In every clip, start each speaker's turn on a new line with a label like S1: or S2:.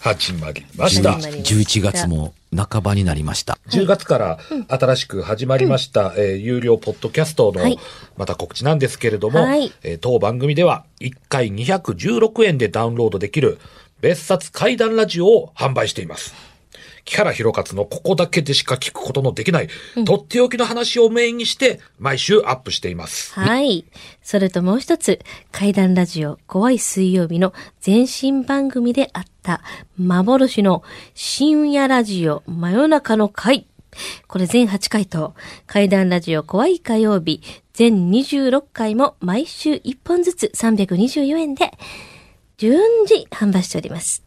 S1: 始まりました。
S2: 始まりました
S3: 11月も半ばになりました。
S1: 10月から新しく始まりました、えー有料ポッドキャストの
S2: はい
S1: また告知なんですけれども、
S2: はい
S1: えー当番組では1回216円でダウンロードできる別冊怪談ラジオを販売しています。木原博勝のここだけでしか聞くことのできない、とっておきの話をメインにして毎週アップしています。
S2: はい。それともう一つ、怪談ラジオ怖い水曜日の前身番組であった幻の深夜ラジオ真夜中の会。これ全8回と、怪談ラジオ怖い火曜日全26回も毎週1本ずつ324円で順次販売しております。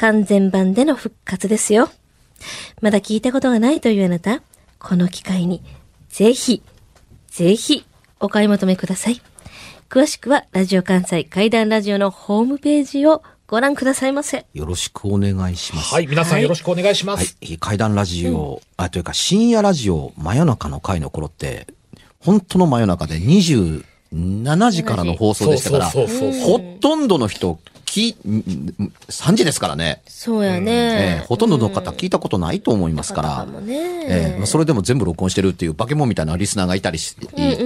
S2: 完全版での復活ですよ。まだ聞いたことがないというあなた、この機会に、ぜひ、ぜひ、お買い求めください。詳しくは、ラジオ関西怪談ラジオのホームページをご覧くださいませ。
S3: よろしくお願いします。
S1: はい、皆さんよろしくお願いしま
S3: はい
S1: す。。
S3: 怪談ラジオ、あ、というか深夜ラジオ真夜中の回の頃って、本当の真夜中で27時からの放送でしたから、ほとんどの人、き、んん3時ですからね。
S2: そうや
S3: え
S2: ね
S3: え。ほとんどの方聞いたことないと思いますから、
S2: もね。
S3: ええまあ、それでも全部録音してるっていう化け物みたいなリスナーがいたりし、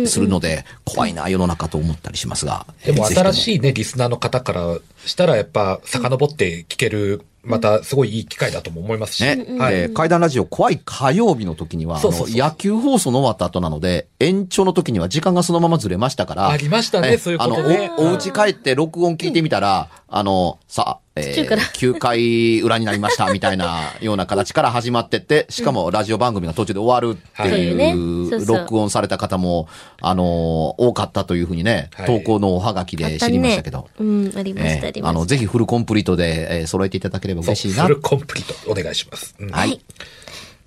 S3: するので、怖いな、世の中と思ったりしますが。
S1: でも新
S3: い。
S1: しいね、リスナーの方からしたらやっぱ遡って聞ける、またすごいいい機会だとも思いますし。
S3: ね、
S1: はい。
S3: えー怪談ラジオ怖い火曜日の時には、
S1: そうそうそう
S3: あの野球放送の終わった後なので、延長の時には時間がそのままずれましたから。
S1: ありましたね
S3: え
S1: そういうことね
S3: あの、お、お家帰って録音聞いてみたら、あの、さ、え
S2: 途中から
S3: 9回裏になりましたみたいなような形から始まってって、しかもラジオ番組が途中で終わるってい
S2: そう
S3: 録音された方も、あの、多かったというふうにね、
S1: はい
S3: 投稿のおはがきで知りましたけど。
S2: うん、ありました、ありました。
S3: えーあの、ぜひフルコンプリートで、えー揃えていただければ嬉しいな
S1: フ。ルコンプリートお願いします。うん
S3: はい。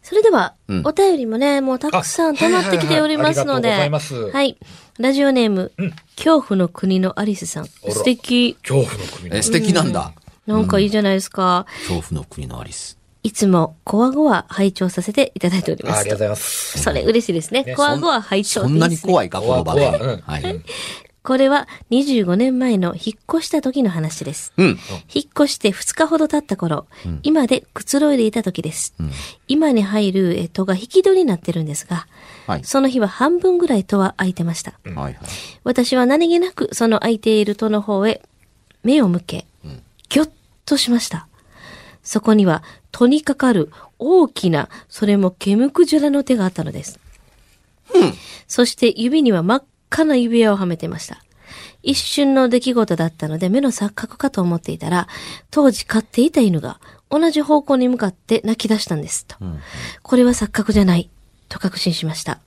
S2: それでは、
S3: うん
S2: お便りもね、もうたくさん溜まってきておりますので。
S1: あはい。
S2: ラジオネーム、恐怖の国のアリスさん。素敵。
S1: 恐怖の国の
S3: えー素敵なんだ。
S2: なんかいいじゃないですか。
S3: 恐怖の国のアリス。
S2: いつも、コアゴは拝聴させていただいております
S1: あありがとうご。ざいます。
S2: それ嬉しいですね。
S1: ね
S2: コアゴは拝聴
S3: そんなに怖
S2: い。
S3: いか、この場はい。
S2: これは25年前の引っ越した時の話です。
S3: うん。
S2: 引っ越して2日ほど経った頃、今でくつろいでいた時です。今に入るえー戸が引き戸になってるんですが、
S3: はい。
S2: その日は半分ぐらい戸は開いてました。
S3: はいはい。
S2: 私は何気なくその開いている戸の方へ目を向け、ぎょっとしました。そこには戸にかかる大きな、それもケムクジュラの手があったのです。そして指には真っ赤な指輪をはめていました。一瞬の出来事だったので目の錯覚かと思っていたら、当時飼っていた犬が同じ方向に向かって泣き出したんですと。これは錯覚じゃない、と確信しました。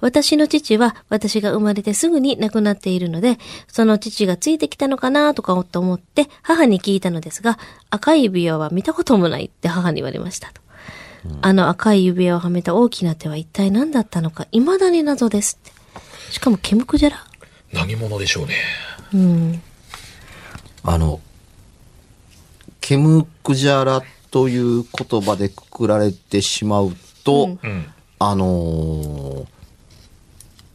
S2: 私の父は私が生まれてすぐに亡くなっているので、その父がついてきたのかなとかと思って母に聞いたのですが、赤い指輪は見たこともないって母に言われましたと。あの赤い指輪をはめた大きな手は一体何だったのか未だに謎ですって。しかもケムクジャラ
S1: 何者でしょうね。
S2: うん。
S3: あの、ケムクジャラっという言葉でくくられてしまうと、
S1: うん。
S3: あのー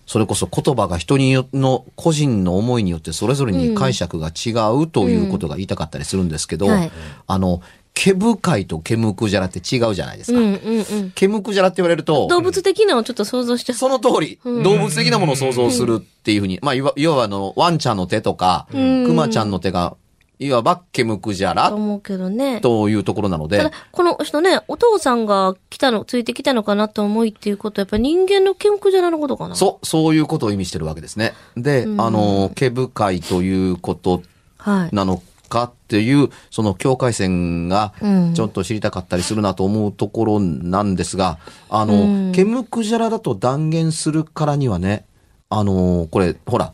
S3: それこそ言葉が人によの個人の思いによってそれぞれに解釈が違うということが言いたかったりするんですけど、
S2: はい。
S3: あの、毛深いと毛むくじゃらって違うじゃないですか。
S2: うんうんうん。
S3: 毛むくじゃらって言われると、
S2: 動物的なのをちょっと想像して。
S3: その通り、動物的なものを想像するっていうふうに、まあ、いわ要はあの、ワンちゃんの手とか、クマちゃんの手が、いわば毛むくじゃら
S2: と思うけどね。
S3: というところなので
S2: ただ、、この人ね、お父さんが来たの、ついてきたのかなと思いっていうことは、やっぱ人間のケムクジャラのことかな。
S3: そう、そういうことを意味してるわけですね。で、あの、毛深いということ
S2: はい。
S3: なのかっていう、その境界線が
S2: うん
S3: ちょっと知りたかったりするなと思うところなんですが、あ
S2: う
S3: の、
S2: ん
S3: ケムクジャラだと断言するからにはね、あの、これ、ほら、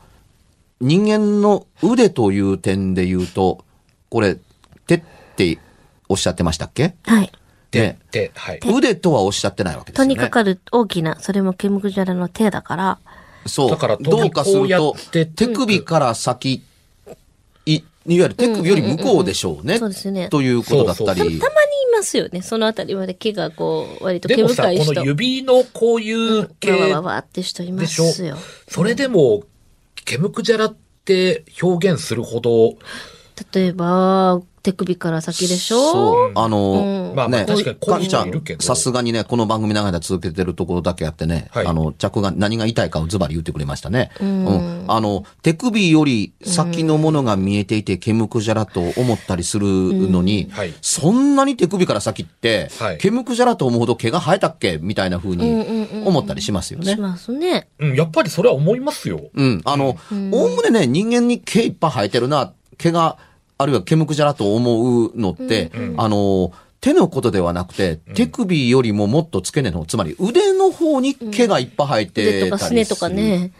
S3: 人間の腕という点で言うと、これ、手っておっしゃってましたっけ？
S2: はい。
S3: で、
S1: で、はい。
S3: 腕とはおっしゃってないわけです
S2: と
S3: よね。
S2: にかかる大きな、それもケムクジャラの手だから、
S3: そう。
S1: だから
S3: どうかする
S1: こうや
S3: と
S1: って、
S3: 手首から先、い、いわゆる手首より向こうでしょうね。
S2: そうですね
S3: ということだった
S1: そうそう
S3: り。
S2: たまにいますよね。そのあたりまで毛がこう、割と毛
S1: でもさ、
S2: 深い人。
S1: この指のこういう系、
S2: わわわわって人いま
S1: でしょ
S2: すよ。
S1: それでも、ケムクジャラって表現するほど、
S2: 例えば、手首から先でしょ？
S3: そう。あの、
S2: うん
S1: まあまあ
S3: ね、
S1: 確かにこう
S3: ちゃん、さすがにね、この番組長い間続けてるところだけあってね、
S1: はい
S3: あの、着が何が言いかをズバリ言ってくれましたね。
S2: ん
S3: うんあの、手首より先のものが見えていて、毛むくじゃらと思ったりするのに、
S1: はい
S3: そんなに手首から先って、
S1: はい
S3: 毛むくじゃらと思うほど毛が生えたっけみたいな風に思ったりしますよね。
S2: しますね。
S1: うん、やっぱりそれは思いますよ。
S3: うん。あの、おおむねね、人間に毛いっぱい生えてるな、毛が、あるいは毛むくじゃらと思うのって、あの、手のことではなくて、手首よりももっと付け根の、つまり腕の方に毛がいっぱい生えてたりする。
S2: かすねとかね。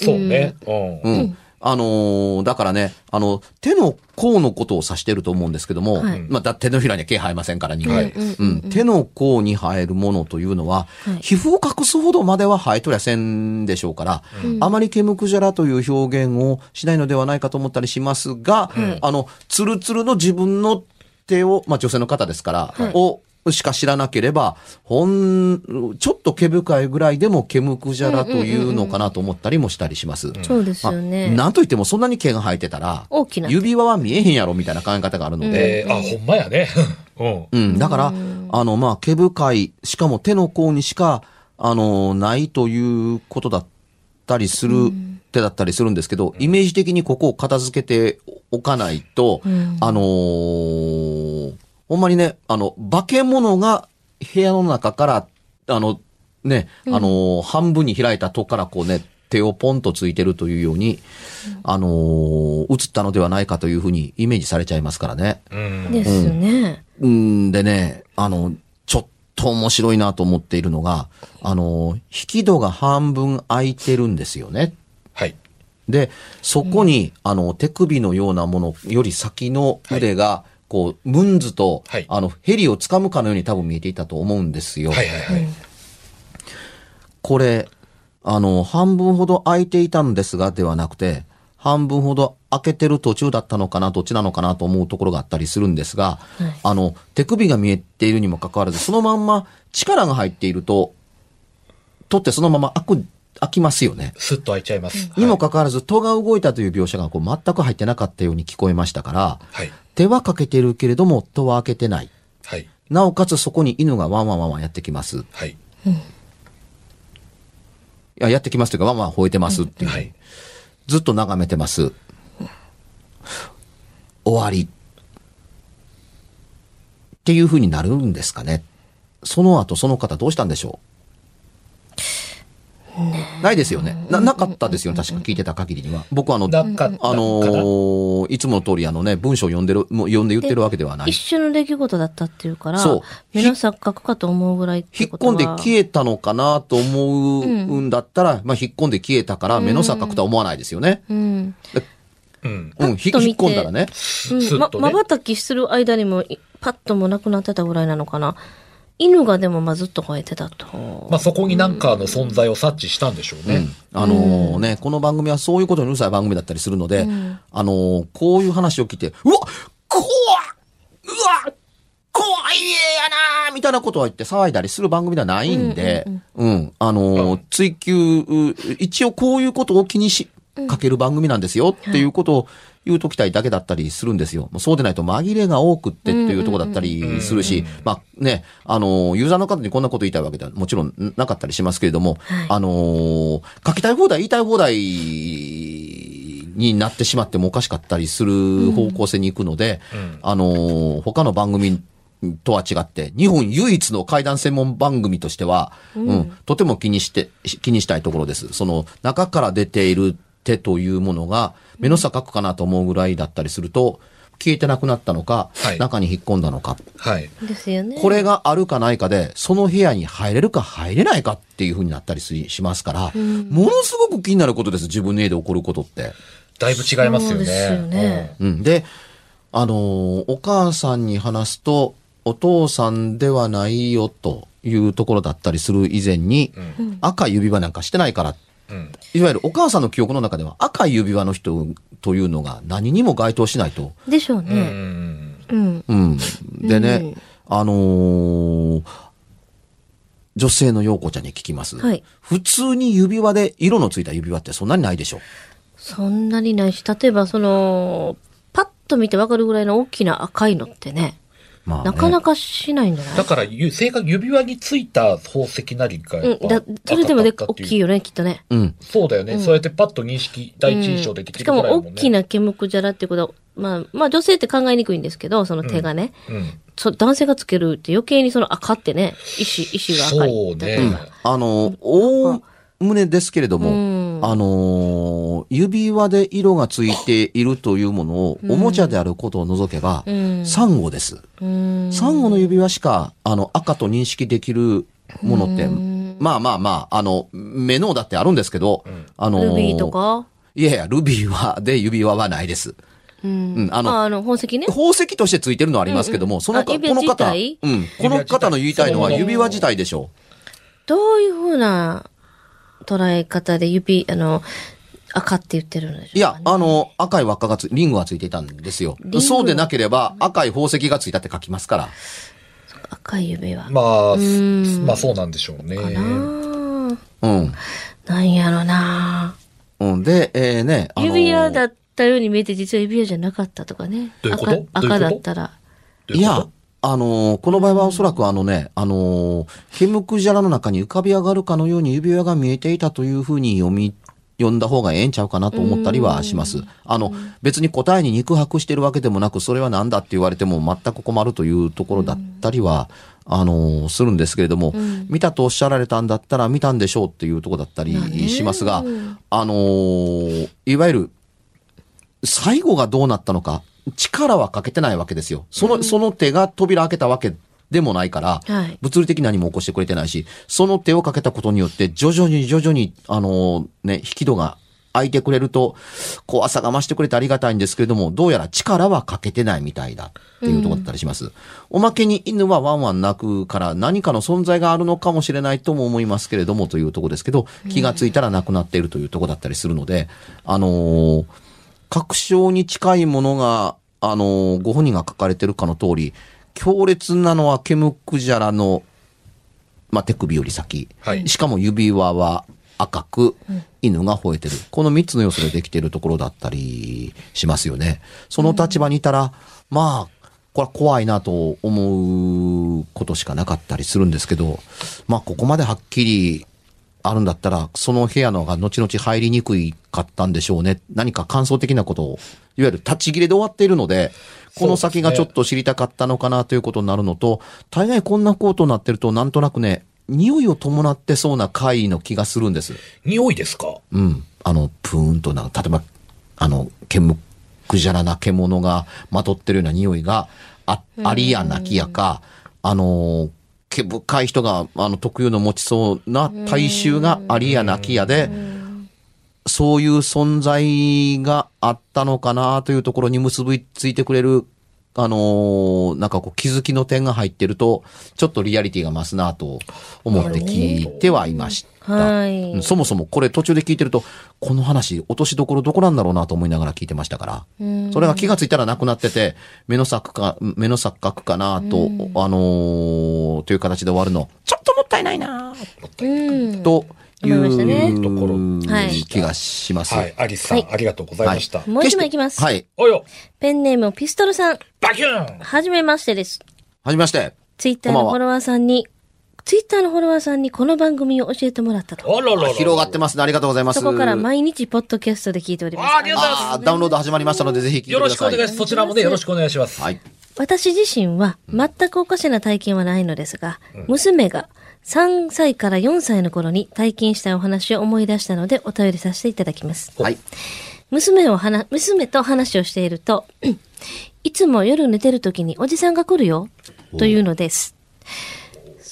S1: そうね。うん。
S3: うん。あのーだからね、あの、手の甲のことを指してると思うんですけども、
S2: はい。
S3: まあ、だ手のひらには毛生えませんから、人間。
S1: はい。
S3: うん。手の甲に生えるものというのは、
S2: はい。
S3: 皮膚を隠すほどまでは生えとりゃせんでしょうから、あまり毛むくじゃらという表現をしないのではないかと思ったりしますが、あの、ツルツルの自分の手を、まあ、女性の方ですから、を、しか知らなければ、ほん、ちょっと毛深いぐらいでも毛むくじゃらというのかなと思ったりもしたりします。
S2: そうですよ
S3: まあ
S2: ね。
S3: なんといってもそんなに毛が生えてたら、
S2: 大きな
S3: 指輪は見えへんやろみたいな考え方があるので、
S1: えー、あ、ほんまやね。うん。
S3: うん、だから、あの、まあ、毛深い、しかも手の甲にしか、あの、ないということだったりする、手だったりするんですけど、イメージ的にここを片付けておかないと、あのーほんまにね、あの、化け物が部屋の中から、あの、ね、あのー半分に開いた戸からこうね、手をポンとついてるというように、あのー映ったのではないかというふうにイメージされちゃいますからね。
S1: うん。
S2: ですね。
S3: うんでね、あの、ちょっと面白いなと思っているのが、あの、引き戸が半分開いてるんですよね。
S1: はい。
S3: で、そこに、あの、手首のようなものより先の腕が、こう、ムンズと、
S1: はい
S3: あの、ヘリを掴むかのように多分見えていたと思うんですよ。
S1: はいはいはい。
S3: これ、あの、半分ほど開いていたんですが、ではなくて、半分ほど開けてる途中だったのかな、どっちなのかなと思うところがあったりするんですが、あの、手首が見えているにもかかわらず、そのまんま力が入っていると、取ってそのまま開く、開きますよね。
S1: スッと開いちゃいます。
S3: にも
S1: はい
S3: かかわらず、戸が動いたという描写がこう全く入ってなかったように聞こえましたから、
S1: はい。
S3: 手はかけてるけれども、戸は開けてない。
S1: はい。
S3: なおかつそこに犬がワンワンワンワンやってきます。い
S1: はい。
S3: や、やってきますというか、ワンワン吠えてますっていう。
S1: はい。
S3: ずっと眺めてます。終わり。っていう風になるんですかね。その後、その方どうしたんでしょう？ないですよね。な、なかったですよね。確か聞いてた限りには。僕はあの、
S1: なかった
S3: あのーいつもの通りあのね、文章を読んでる、もう読んで言ってるわけではない
S2: 一。瞬の出来事だったっていうから、
S3: そう
S2: 目の錯覚かと思うぐらい
S3: 引っ。込んで消えたのかなと思うんだったら、まあ引っ込んで消えたから目の錯覚とは思わないですよね。
S2: うん。
S1: うん。
S3: うん、ひ引っ込んだらね。
S2: うんま、
S1: スッとね。
S2: 瞬きする間にも、いパッともなくなってたぐらいなのかな。犬がでもまあずっと吠えてたと。
S1: まあそこになんかの存在を察知したんでしょうね。
S3: あのね、この番組はそういうことにうるさい番組だったりするので、あのーこういう話を聞いて、うわ怖っうわ怖いえやなーみたいなことを言って騒いだりする番組ではないんで、うん、あのー追求、う一応こういうことを気にし、かける番組なんですよっていうことを言うときたいだけだったりするんですよ。もうそうでないと紛れが多くってっていうところだったりするし、まあね、あのー、ユーザーの方にこんなこと言いたいわけではもちろんなかったりしますけれども、
S2: はい
S3: あのー書きたい放題、言いたい放題になってしまってもおかしかったりする方向性に行くので、あのー他の番組とは違って、日本唯一の怪談専門番組としては、うん、とても気にして、気にしたいところです。その中から出ている手というものが、目の差かくかなと思うぐらいだったりすると、消えてなくなったのか、
S1: はい
S3: 中に引っ込んだのか、
S1: はい。
S2: ですよね。
S3: これがあるかないかで、その部屋に入れるか入れないかっていう風になったりししますから、ものすごく気になることです、自分の家で起こることって。
S1: だいぶ違いますよね。
S2: ですよね
S3: うん。で、あのーお母さんに話すと、お父さんではないよというところだったりする以前に、赤い指輪なんかしてないから、
S1: うん。うん。
S3: いわゆるお母さんの記憶の中では赤い指輪の人というのが何にも該当しないと。
S2: でしょう
S1: うんう
S2: ね。
S1: ん
S2: うん。
S3: うん。でね、あのー女性の陽子ちゃんに聞きます。
S2: はい
S3: 普通に指輪で色のついた指輪ってそんなにないでしょ。
S2: そんなにないし、例えばその、パッと見てわかるぐらいの大きな赤いのってね、
S3: まあ、ね。
S2: なかなかしないんじゃない？
S1: だから、ゆ正確指輪についた宝石なりがやっぱ
S2: うん。だ、それでもで大きいよね、きっとね。
S3: うん。
S1: そうだよね、そうやってパッと認識、第一印象できてる
S2: しかも
S1: ぐらいだもんね。
S2: 大きな毛むくじゃらっていうことは、まあ、まあ女性って考えにくいんですけど、その手がね。
S1: うん。
S2: そ男性がつけるって余計にその赤ってね、石、石が赤い。
S1: そうね
S3: あの、おおむねですけれども、
S2: うん
S3: あのー指輪で色がついているというものを、おもちゃであることを除けば、
S2: うん
S3: サンゴです。
S2: うん。
S3: サンゴの指輪しか、あの、赤と認識できるものって、まあまあまあ、あの、目のだってあるんですけど、あの
S2: ルビーとか？
S3: いやいや、ルビーは、で指輪はないです。
S2: うん。
S3: うんあの
S2: あ、あの、宝石ね？
S3: 宝石としてついてるのはありますけども、そのか、
S2: あ指輪
S3: この方、うん、この方の言いたいのは指輪自体でしょ
S2: どういうふうな捉え方で指、あの、赤って言ってるんでしょうか、ね、
S3: いや、あの、赤い輪っかがつ、リングがついていたんですよそうでなければ、赤い宝石がついたって書きますから。
S2: 赤い指輪。
S1: まあ、
S2: ん
S1: まあそうなんでしょうね。
S2: かなあ
S3: うん。
S2: なんやろな
S3: うん。で、えーね、あの
S2: 指輪だったように見えて実は指輪じゃなかったとかね。
S1: どういうこと？
S2: 赤だったら。
S3: いや、あのーこの場合はおそらくあのね、あのーケムクジャラの中に浮かび上がるかのように指輪が見えていたというふうに読み、読んだ方がええんちゃうかなと思ったりはします。あの、別に答えに肉薄してるわけでもなく、それは何だって言われても全く困るというところだったりは、あのーするんですけれども、見たとおっしゃられたんだったら見たんでしょうっていうところだったりしますが、あのーいわゆる、最後がどうなったのか、力はかけてないわけですよ。その、その手が扉開けたわけでもないから、
S2: はい
S3: 物理的に何も起こしてくれてないし、その手をかけたことによって、徐々に徐々に、あのね、引き戸が開いてくれると、怖さが増してくれてありがたいんですけれども、どうやら力はかけてないみたいだっていうところだったりします。おまけに犬はワンワン鳴くから何かの存在があるのかもしれないとも思いますけれどもというところですけど、気がついたらなくなっているというところだったりするので、あのー確証に近いものが、あのーご本人が書かれてるかの通り、強烈なのはケムクジャラの、まあ、手首より先。
S1: はい
S3: しかも指輪は赤く、犬が吠えてる。この三つの要素でできているところだったりしますよね。その立場にいたら、まあ、これは怖いなと思うことしかなかったりするんですけど、まあ、ここまではっきりあるんだったら、その部屋のが後々入りにくいかったんでしょうね。何か感想的なことを、いわゆる立ち切れで終わっているので、この先がちょっと知りたかったのかなということになるのと、大概こんなことになってると、なんとなくね、匂いを伴ってそうな回の気がするんです。
S1: 匂いですか？
S3: うん。あの、プーンとな、例えば、あの、煙くじゃらな獣がまとってるような匂いが、あ、ありやなきやか、あの、毛深い人が、あの、特有の持ちそうな体臭がありやなきやで、そういう存在があったのかなというところに結びついてくれるあのーなんかこう気づきの点が入ってると、ちょっとリアリティが増すなと思って聞いてはいました。
S2: はい
S3: うんそもそもこれ途中で聞いてると、この話、落としどころどこなんだろうなと思いながら聞いてましたから。
S2: うん
S3: それが気がついたらなくなってて、目の錯覚か、目の錯覚かなと、あのーという形で終わるの、ちょっともったいないな
S2: うん。
S3: とい
S2: 思いましたね
S3: う
S1: ところ
S2: はい
S3: 気がします。
S1: はい。アリスさん、
S2: はい
S1: ありがとうございました。
S2: もう一枚いきます。
S3: はい。
S1: およ、
S2: ペンネームピストルさん。
S1: バキューン
S2: はじめましてです。
S3: はじめまして。
S2: ツイッターのフォロワーさんに、ツイッターのフォロワーさんにこの番組を教えてもらったと。
S1: あらららら。
S3: 広がってますね。ありがとうございます。
S2: そこから毎日ポッドキャストで聞いております。
S1: あありがとうございます。
S3: ダウンロード始まりましたので、ぜひ聞いてく
S1: よろ
S3: ださい。
S1: しくお願いします。そちらもね、よろしくお願いします。
S3: はい。
S2: 私自身は全くおかしな体験はないのですが、娘が3歳から4歳の頃に体験したお話を思い出したのでお便りさせていただきます。
S3: はい。
S2: 娘を話、娘と話をしていると、いつも夜寝てる時におじさんが来るよ、というのです。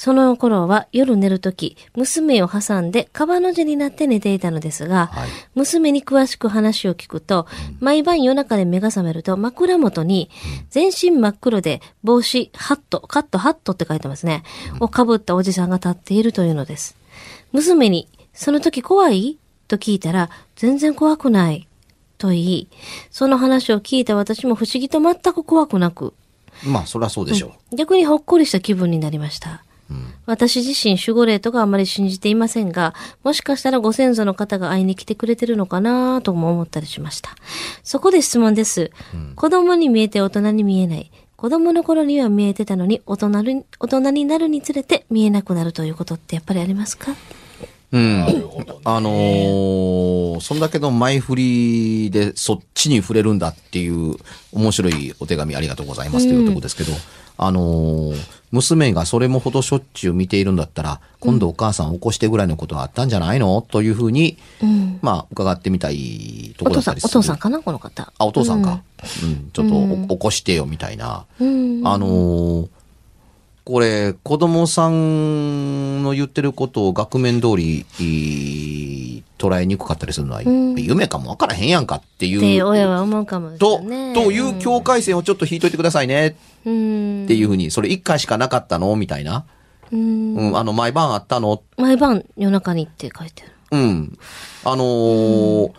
S2: その頃は夜寝る時、娘を挟んでカバの字になって寝ていたのですが、
S3: はい
S2: 娘に詳しく話を聞くと、毎晩夜中で目が覚めると枕元に全身真っ黒で帽子、ハット、カット、ハットって書いてますね。をかぶったおじさんが立っているというのです。娘に、その時怖い？と聞いたら、全然怖くない。と言い、その話を聞いた私も不思議と全く怖くなく、
S3: まあ、そりゃそうでしょう。
S2: 逆にほっこりした気分になりました。私自身守護霊とかあまり信じていませんが、もしかしたらご先祖の方が会いに来てくれてるのかなとも思ったりしました。そこで質問です。子供に見えて大人に見えない。子供の頃には見えてたのに大人に大人になるにつれて見えなくなるということってやっぱりありますか？
S3: うん。あのーそんだけの前振りでそっちに触れるんだっていう面白いお手紙ありがとうございますというところですけど、あのー娘がそれもほどしょっちゅう見ているんだったら、今度お母さん起こしてぐらいのことがあったんじゃないの？というふうに、
S2: うん。
S3: まあ、伺ってみたいとこ
S2: お父さん、お
S3: ろだったりする。
S2: 父さんかな？この方。
S3: あ、お父さんか。うん、ちょっとお起こしてよみたいな。
S2: うん。
S3: あのーこれ、子供さんの言ってることを額面通り、い捉えにくかったりするのは、
S2: ん
S3: 夢かもわからへんやんかってい
S2: って
S3: う、
S2: 親は思うかも
S3: とという境界線をちょっと引いといてくださいね
S2: うん。
S3: っていうふうに、それ一回しかなかったの？みたいな。
S2: うん。
S3: うん、あの、毎晩あったの？
S2: 毎晩夜中にって書いてある。
S3: うん。あのー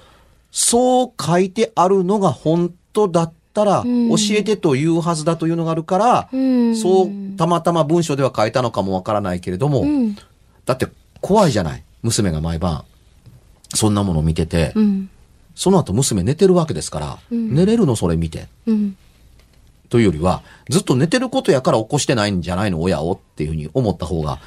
S3: そう書いてあるのが本当だったら、
S2: ん
S3: 教えてというはずだというのがあるから、
S2: うん。
S3: そう、たまたま文章では書いたのかもわからないけれども、
S2: うん。
S3: だって怖いじゃない。娘が毎晩、そんなものを見てて、
S2: うん。
S3: その後娘寝てるわけですから、寝れるのそれ見て。
S2: うん。
S3: というよりは、ずっと寝てることやから起こしてないんじゃないの親をっていうふうに思った方が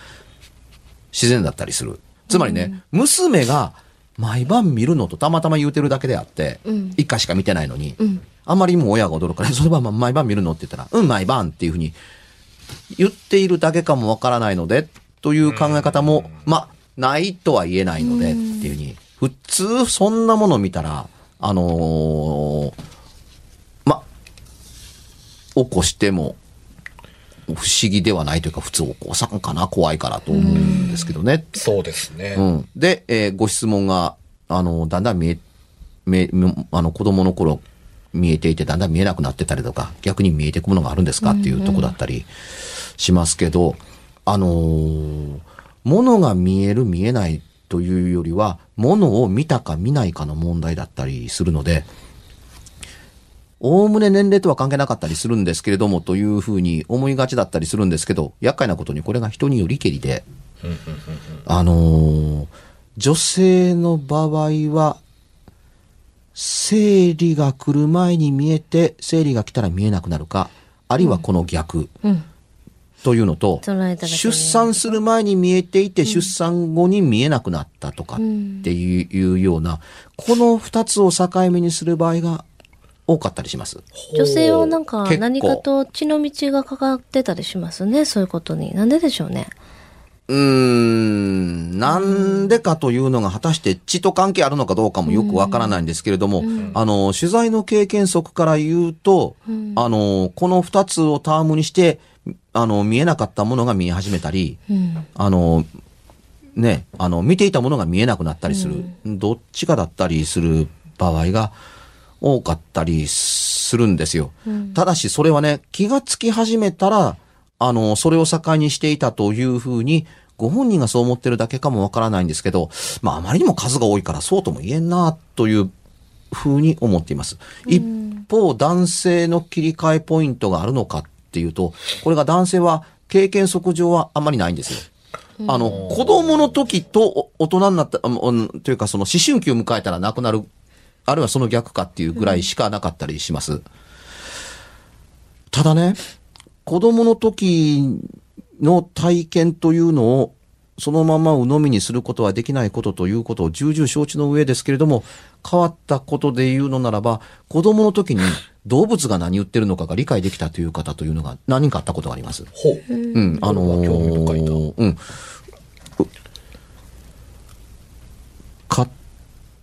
S3: 自然だったりする。つまりね、娘が毎晩見るのとたまたま言うてるだけであって、
S2: うん
S3: 一回しか見てないのに、
S2: ん
S3: あんまりにも親が驚くから、それは毎晩見るのって言ったら、うん、毎晩っていうふうに言っているだけかもわからないので、という考え方も、まあ、ないとは言えないので、っていうふうに、普通そんなもの見たら、あのーま、起こしても、不思議ではないというか、普通起こさんかな、怖いからと思うんですけどね。
S1: そうですね。
S3: うん。で、えーご質問が、あの、だんだん見え、見え、あの、子供の頃見えていて、だんだん見えなくなってたりとか、逆に見えてくものがあるんですか？っていうとこだったりしますけど、あのー、物が見える見えないというよりは、物を見たか見ないかの問題だったりするので、おおむね年齢とは関係なかったりするんですけれども、というふうに思いがちだったりするんですけど、厄介なことにこれが人によりけりで、あのー女性の場合は、生理が来る前に見えて、生理が来たら見えなくなるか、あるいはこの逆
S2: うん。
S3: というのと、出産する前に見えていて、出産後に見えなくなったとかっていうような、この二つを境目にする場合が多かったりします。
S2: 女性はなんか何かと血の道がかかってたりしますね。そういうことに。なんででしょうね。
S3: うーん、なんでかというのが果たして血と関係あるのかどうかもよくわからないんですけれども、あの、取材の経験則から言うと、あの、この二つをタームにして、あの、見えなかったものが見え始めたり、
S2: うん。
S3: あの、ね、あの、見ていたものが見えなくなったりする、どっちかだったりする場合が多かったりすするんですよ。ただし、それはね、気がつき始めたら、あの、それを境にしていたというふうに、ご本人がそう思ってるだけかもわからないんですけど、まあ、あまりにも数が多いからそうとも言えんな、というふうに思っています。一方、男性の切り替えポイントがあるのかっていうと、これが男性は経験則上はあまりないんですよ。あの、子供の時とお大人になった、というかその思春期を迎えたら亡くなる、あるいはその逆かっていうぐらいしかなかったりします。ただね、子供の時の体験というのをそのまま鵜呑みにすることはできないことということを重々承知の上ですけれども、変わったことで言うのならば、子供の時に動物が何言ってるのかが理解できたという方というのが何人かあったことがあります。
S1: ほう。
S3: うん、あのー
S1: 興味深いな
S3: うん。う飼っ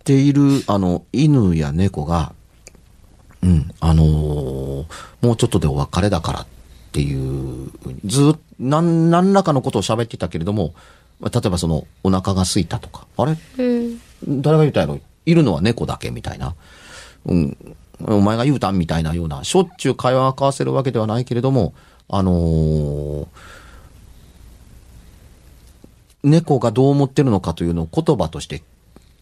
S3: ている、あの、犬や猫が、うん、あのーもうちょっとでお別れだからっていう、ずっと、何、何らかのことを喋っていたけれども、まあ例えばその、お腹が空いたとか、あれ？
S2: うん。
S3: 誰が言ったやろ？いるのは猫だけみたいな。うん。お前が言うたんみたいなような、しょっちゅう会話を交わせるわけではないけれども、あのー猫がどう思ってるのかというのを言葉として、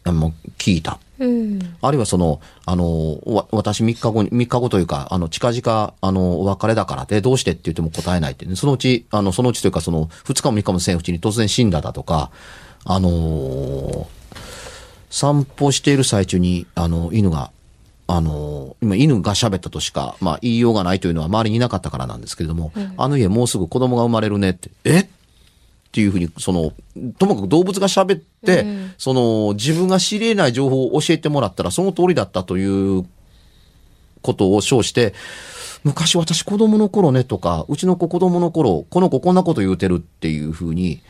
S3: あの、聞いた。
S2: うん。
S3: あるいはその、あの、わ私3日後に、3日後というか、あの、近々、あの、お別れだからで、どうしてって言っても答えないって、ね、そのうち、あの、そのうちというか、その、2日も3日もせんうちに突然死んだだとか、あのー散歩している最中に、あの、犬が、あの、今犬が喋ったとしか、まあ言いようがないというのは周りにいなかったからなんですけれども、あの家もうすぐ子供が生まれるねって、えっていうふうに、その、ともかく動物が喋って、その、自分が知り得ない情報を教えてもらったらその通りだったということを称して、昔私子供の頃ねとか、うちの子子供の頃、この子こんなこと言うてるっていうふうに、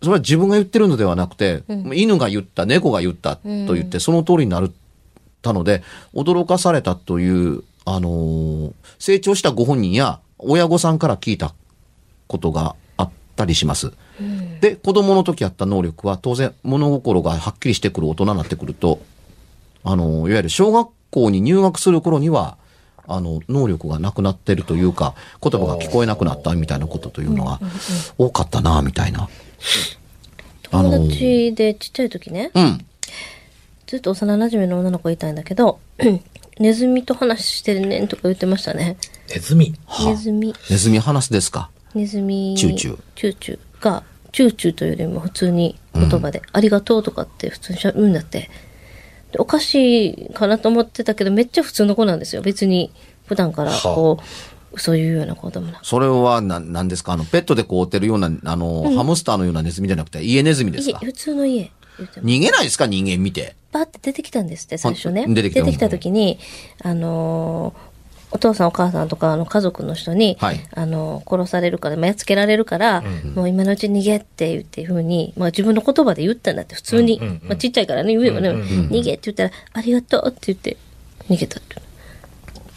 S3: それは自分が言ってるのではなくて、犬が言った、猫が言ったと言って、その通りになるたので、驚かされたという、あのー成長したご本人や親御さんから聞いたことがたりします。で、子供の時あった能力は当然物心がはっきりしてくる大人になってくると、あの、いわゆる小学校に入学する頃には、あの、能力がなくなってるというか、言葉が聞こえなくなったみたいなことというのが多かったな、みたいな。あの
S2: 友達でちっちゃい時ね、
S3: うん。
S2: ずっと幼馴染の女の子いたんだけど、ネズミと話してるねんとか言ってましたね。
S1: ネズミ？
S2: ネズミ、
S3: ネズミ話すですか
S2: ネズミ、
S3: チューチュー
S2: チューチューが、チューチューというよりも普通に言葉で、ありがとうとかって普通にしゃ言うんだって。でおかしいかなと思ってたけど、めっちゃ普通の子なんですよ。別に、普段からこう、そういうような子供な。
S3: それはな、なんですか？あの、ペットでこうてるような、あの、ハムスターのようなネズミじゃなくて、家ネズミですか？
S2: 家普通の家。
S3: 逃げないですか？人間見て。
S2: パって出てきたんですって、最初ね。
S3: あ出てきた
S2: 時に、あのーお父さんお母さんとかあの家族の人に、
S3: はい
S2: あのー殺されるから、まあ、やっつけられるから、もう今のうちに逃げって言っていうふうに、まあ自分の言葉で言ったんだって、普通に。
S1: うんうんうん
S2: まあちっちゃいからね、言えばね、逃げって言ったら、ありがとうって言って、逃げたって。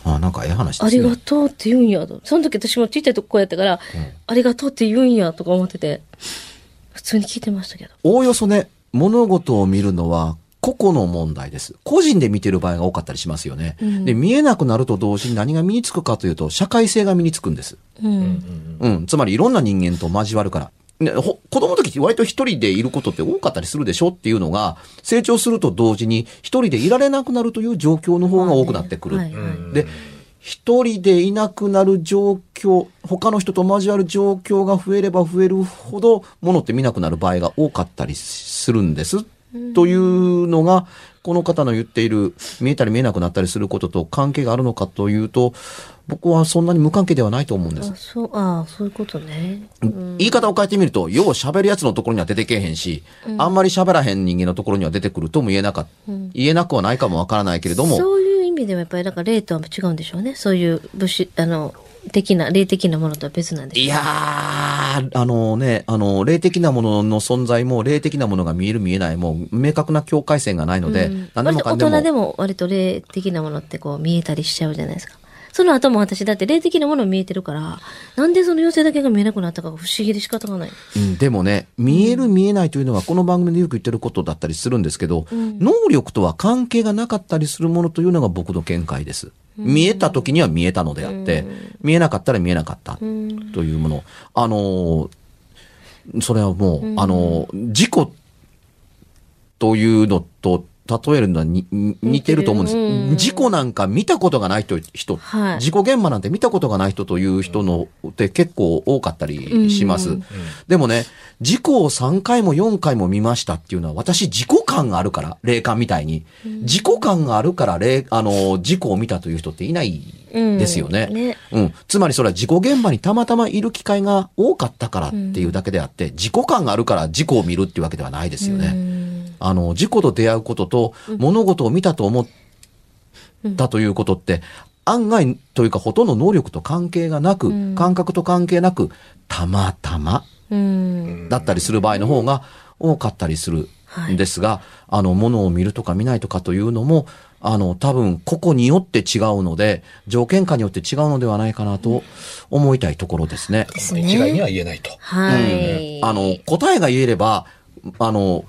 S3: あ、なんかええ話ですね。
S2: ありがとうって言うんやと。その時私もちっちゃいとこやったから、ありがとうって言うんやとか思ってて、普通に聞いてましたけど。
S3: おおよそね、物事を見るのは個々の問題です。個人で見てる場合が多かったりしますよね。で、見えなくなると同時に何が身につくかというと、社会性が身につくんです。
S2: うん。
S3: うん。つまりいろんな人間と交わるから。ね、ほ子供の時って割と一人でいることって多かったりするでしょっていうのが、成長すると同時に一人でいられなくなるという状況の方が多くなってくる。
S2: はいはい
S3: で、一人でいなくなる状況、他の人と交わる状況が増えれば増えるほど、物って見なくなる場合が多かったりするんです。というのが、この方の言っている、見えたり見えなくなったりすることと関係があるのかというと、僕はそんなに無関係ではないと思うんです
S2: あ、。そう、ああ、そういうことね。
S3: 言い方を変えてみると、よう喋るやつのところには出てけえへんし、あんまり喋らへん人間のところには出てくるとも言えなかっ言えなくはないかもわからないけれども、
S2: そういう意味ではやっぱりなんか霊とは違うんでしょうね。そういう物質、あの、的な、霊的なものとは別なんでしょう
S3: いやー、あのね、あの、霊的なものの存在も、霊的なものが見える見えないも、明確な境界線がないので、
S2: うん
S3: 何でもかんでも。
S2: 大人でも割と霊的なものってこう見えたりしちゃうじゃないですか。その後も私だって霊的なもの見えてるから、なんでその妖精だけが見えなくなったかが不思議で仕方がない。
S3: うん、でもね、見える見えないというのはこの番組でよく言ってることだったりするんですけど、能力とは関係がなかったりするものというのが僕の見解です。見えた時には見えたのであって、見えなかったら見えなかったというもの。あのーそれはもう、あのー事故というのと例えるのはにに似てると思うんです。
S2: うん
S3: 事故なんか見たことがない人、人、
S2: はい
S3: 事故現場なんて見たことがない人という人のって結構多かったりします。
S2: うん
S3: でもね、事故を3回も4回も見ましたっていうのは私事故感があるから、霊感みたいに。事故感があるから霊、あの、事故を見たという人っていないですよね。
S2: うんね
S3: うん。つまりそれは事故現場にたまたまいる機会が多かったからっていうだけであって、事故感があるから事故を見るっていうわけではないですよね。
S2: うん
S3: あの、事故と出会うことと、物事を見たと思ったということって、案外というかほとんど能力と関係がなく、
S2: ん
S3: 感覚と関係なく、たまたま
S2: うん。
S3: だったりする場合の方が多かったりするんですが、あの、物を見るとか見ないとかというのも、あの、多分、個々によって違うので、条件下によって違うのではないかなと思いたいところですね。
S2: です
S1: 一概に
S2: ね。
S1: は言えないと。
S2: はい。
S3: あの、答えが言えれば、あの、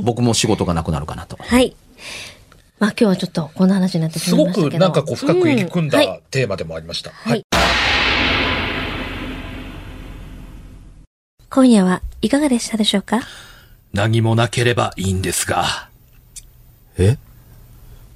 S3: 僕も仕事がなくなるかなと。
S2: はい。まあ今日はちょっとこんな話になってし
S1: すご
S2: まいましたけど。
S1: くなんかこう深く入り組ん
S2: うはい
S1: だテーマでもありました。
S2: はい。今夜はいかがでしたでしょうか？
S4: 何もなければいいんですが。
S5: え？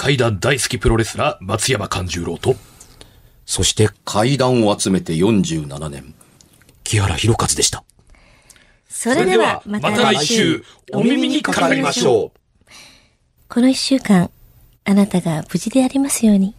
S4: 階段大好きプロレスラー、松山勘十郎と、
S5: そして、
S3: 階段を集めて47年。
S5: 木原博一でした。
S2: それではまた来週、
S4: お耳にかかりましょう。
S2: この一週間、あなたが無事でありますように。